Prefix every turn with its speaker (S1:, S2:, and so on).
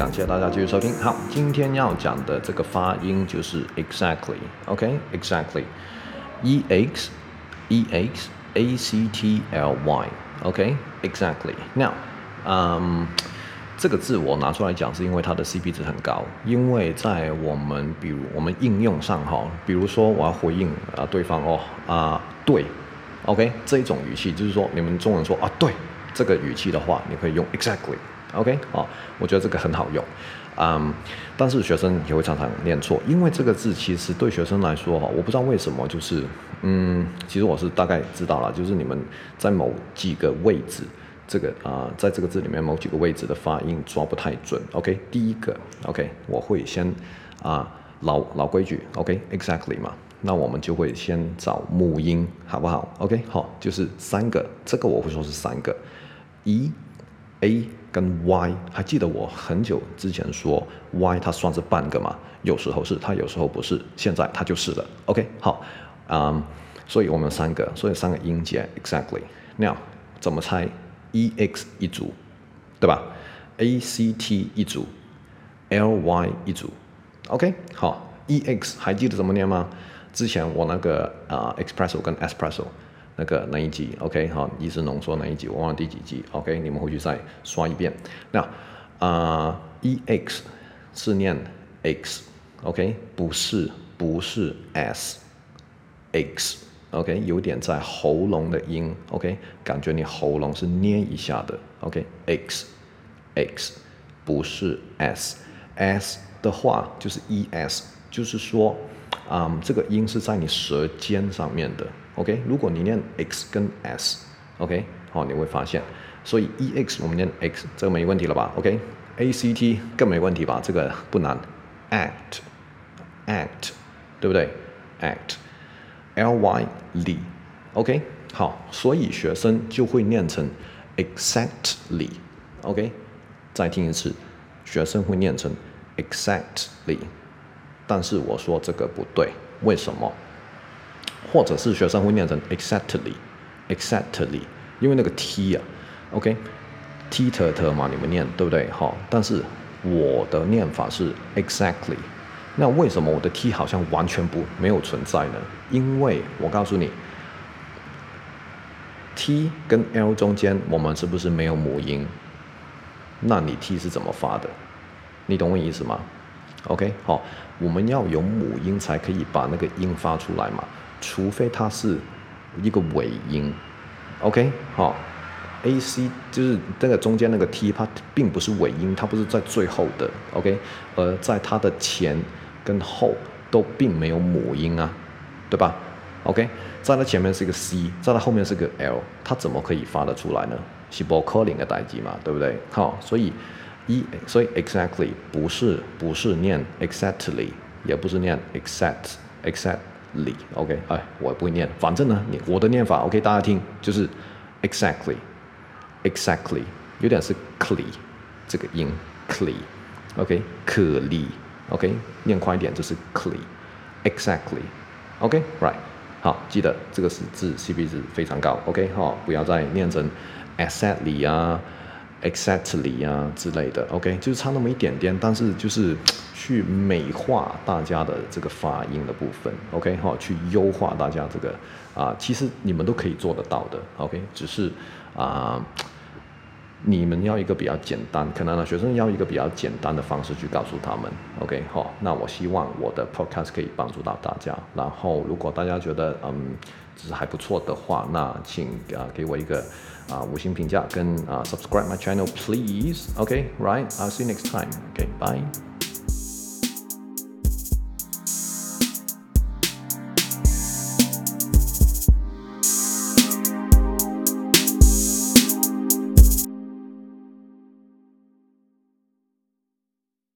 S1: 感谢大家继续收听。好，今天要讲的这个发音就是 exactly，OK，exactly，E X E X A C T L Y，OK，exactly。Now，嗯，这个字我拿出来讲是因为它的 CP 值很高，因为在我们比如我们应用上哈，比如说我要回应啊对方哦啊对，OK，这一种语气就是说你们中文说啊对这个语气的话，你可以用 exactly。OK，好，我觉得这个很好用，嗯，但是学生也会常常念错，因为这个字其实对学生来说哈，我不知道为什么，就是，嗯，其实我是大概知道了，就是你们在某几个位置，这个啊、在这个字里面某几个位置的发音抓不太准。OK，第一个，OK，我会先啊、老老规矩，OK，exactly 嘛，那我们就会先找母音，好不好？OK，好，就是三个，这个我会说是三个，E。A 跟 Y，还记得我很久之前说 Y 它算是半个吗？有时候是，它有时候不是，现在它就是了。OK，好，嗯、所以我们三个，所以三个音节 exactly。Now 怎么猜？EX 一组，对吧？ACT 一组，LY 一组。OK，好，EX 还记得怎么念吗？之前我那个啊、Espresso 跟 Espresso。那个那一集，OK，好，意式浓缩那一集，我忘了第几集，OK，你们回去再刷一遍。那啊、，ex 是念 X，OK，、不是不是 S，X，OK，、有点在喉咙的音，OK，感觉你喉咙是捏一下的，OK，X，X，、不是 S，S 的话就是 ES，就是说，啊、这个音是在你舌尖上面的。OK，如果你念 X 跟 S，OK，、好，你会发现，所以 EX 我们念 X，这个没问题了吧？OK，ACT、更没问题吧？这个不难，Act，Act，对不对？Act，LY 里，OK，好，所以学生就会念成 exactly，OK，、再听一次，学生会念成 exactly，但是我说这个不对，为什么？或者是学生会念成 exactly，exactly，因为那个 t 啊，OK，t t t 嘛，你们念对不对？好，但是我的念法是 exactly，那为什么我的 t 好像完全不没有存在呢？因为我告诉你，t 跟 l 中间我们是不是没有母音？那你 t 是怎么发的？你懂我意思吗？OK，好，我们要有母音才可以把那个音发出来嘛。除非它是一个尾音，OK，好，A C 就是这个中间那个 T，它并不是尾音，它不是在最后的，OK，而在它的前跟后都并没有母音啊，对吧？OK，在它前面是一个 C，在它后面是个 L，它怎么可以发得出来呢？是不可能的代志嘛，对不对？好，所以一，所以 exactly 不是不是念 exactly，也不是念 exact exactly，OK，哎，我不会念，反正呢，你我的念法，OK，大家听，就是 exactly，exactly，有点是 cli 这个音，cli，OK，可里，OK，念快一点就是 cli，exactly，OK，right，好，记得这个是字 CP 值非常高，OK，好，不要再念成 exactly 啊。Exactly 啊之类的，OK，就是差那么一点点，但是就是去美化大家的这个发音的部分，OK，好，去优化大家这个啊、其实你们都可以做得到的，OK，只是啊、你们要一个比较简单，可能呢学生要一个比较简单的方式去告诉他们，OK，好，那我希望我的 podcast 可以帮助到大家，然后如果大家觉得嗯，只是还不错的话，那请啊给我一个。啊，五星评价跟啊，subscribe my channel please，OK，right，I'll see you next time. OK，bye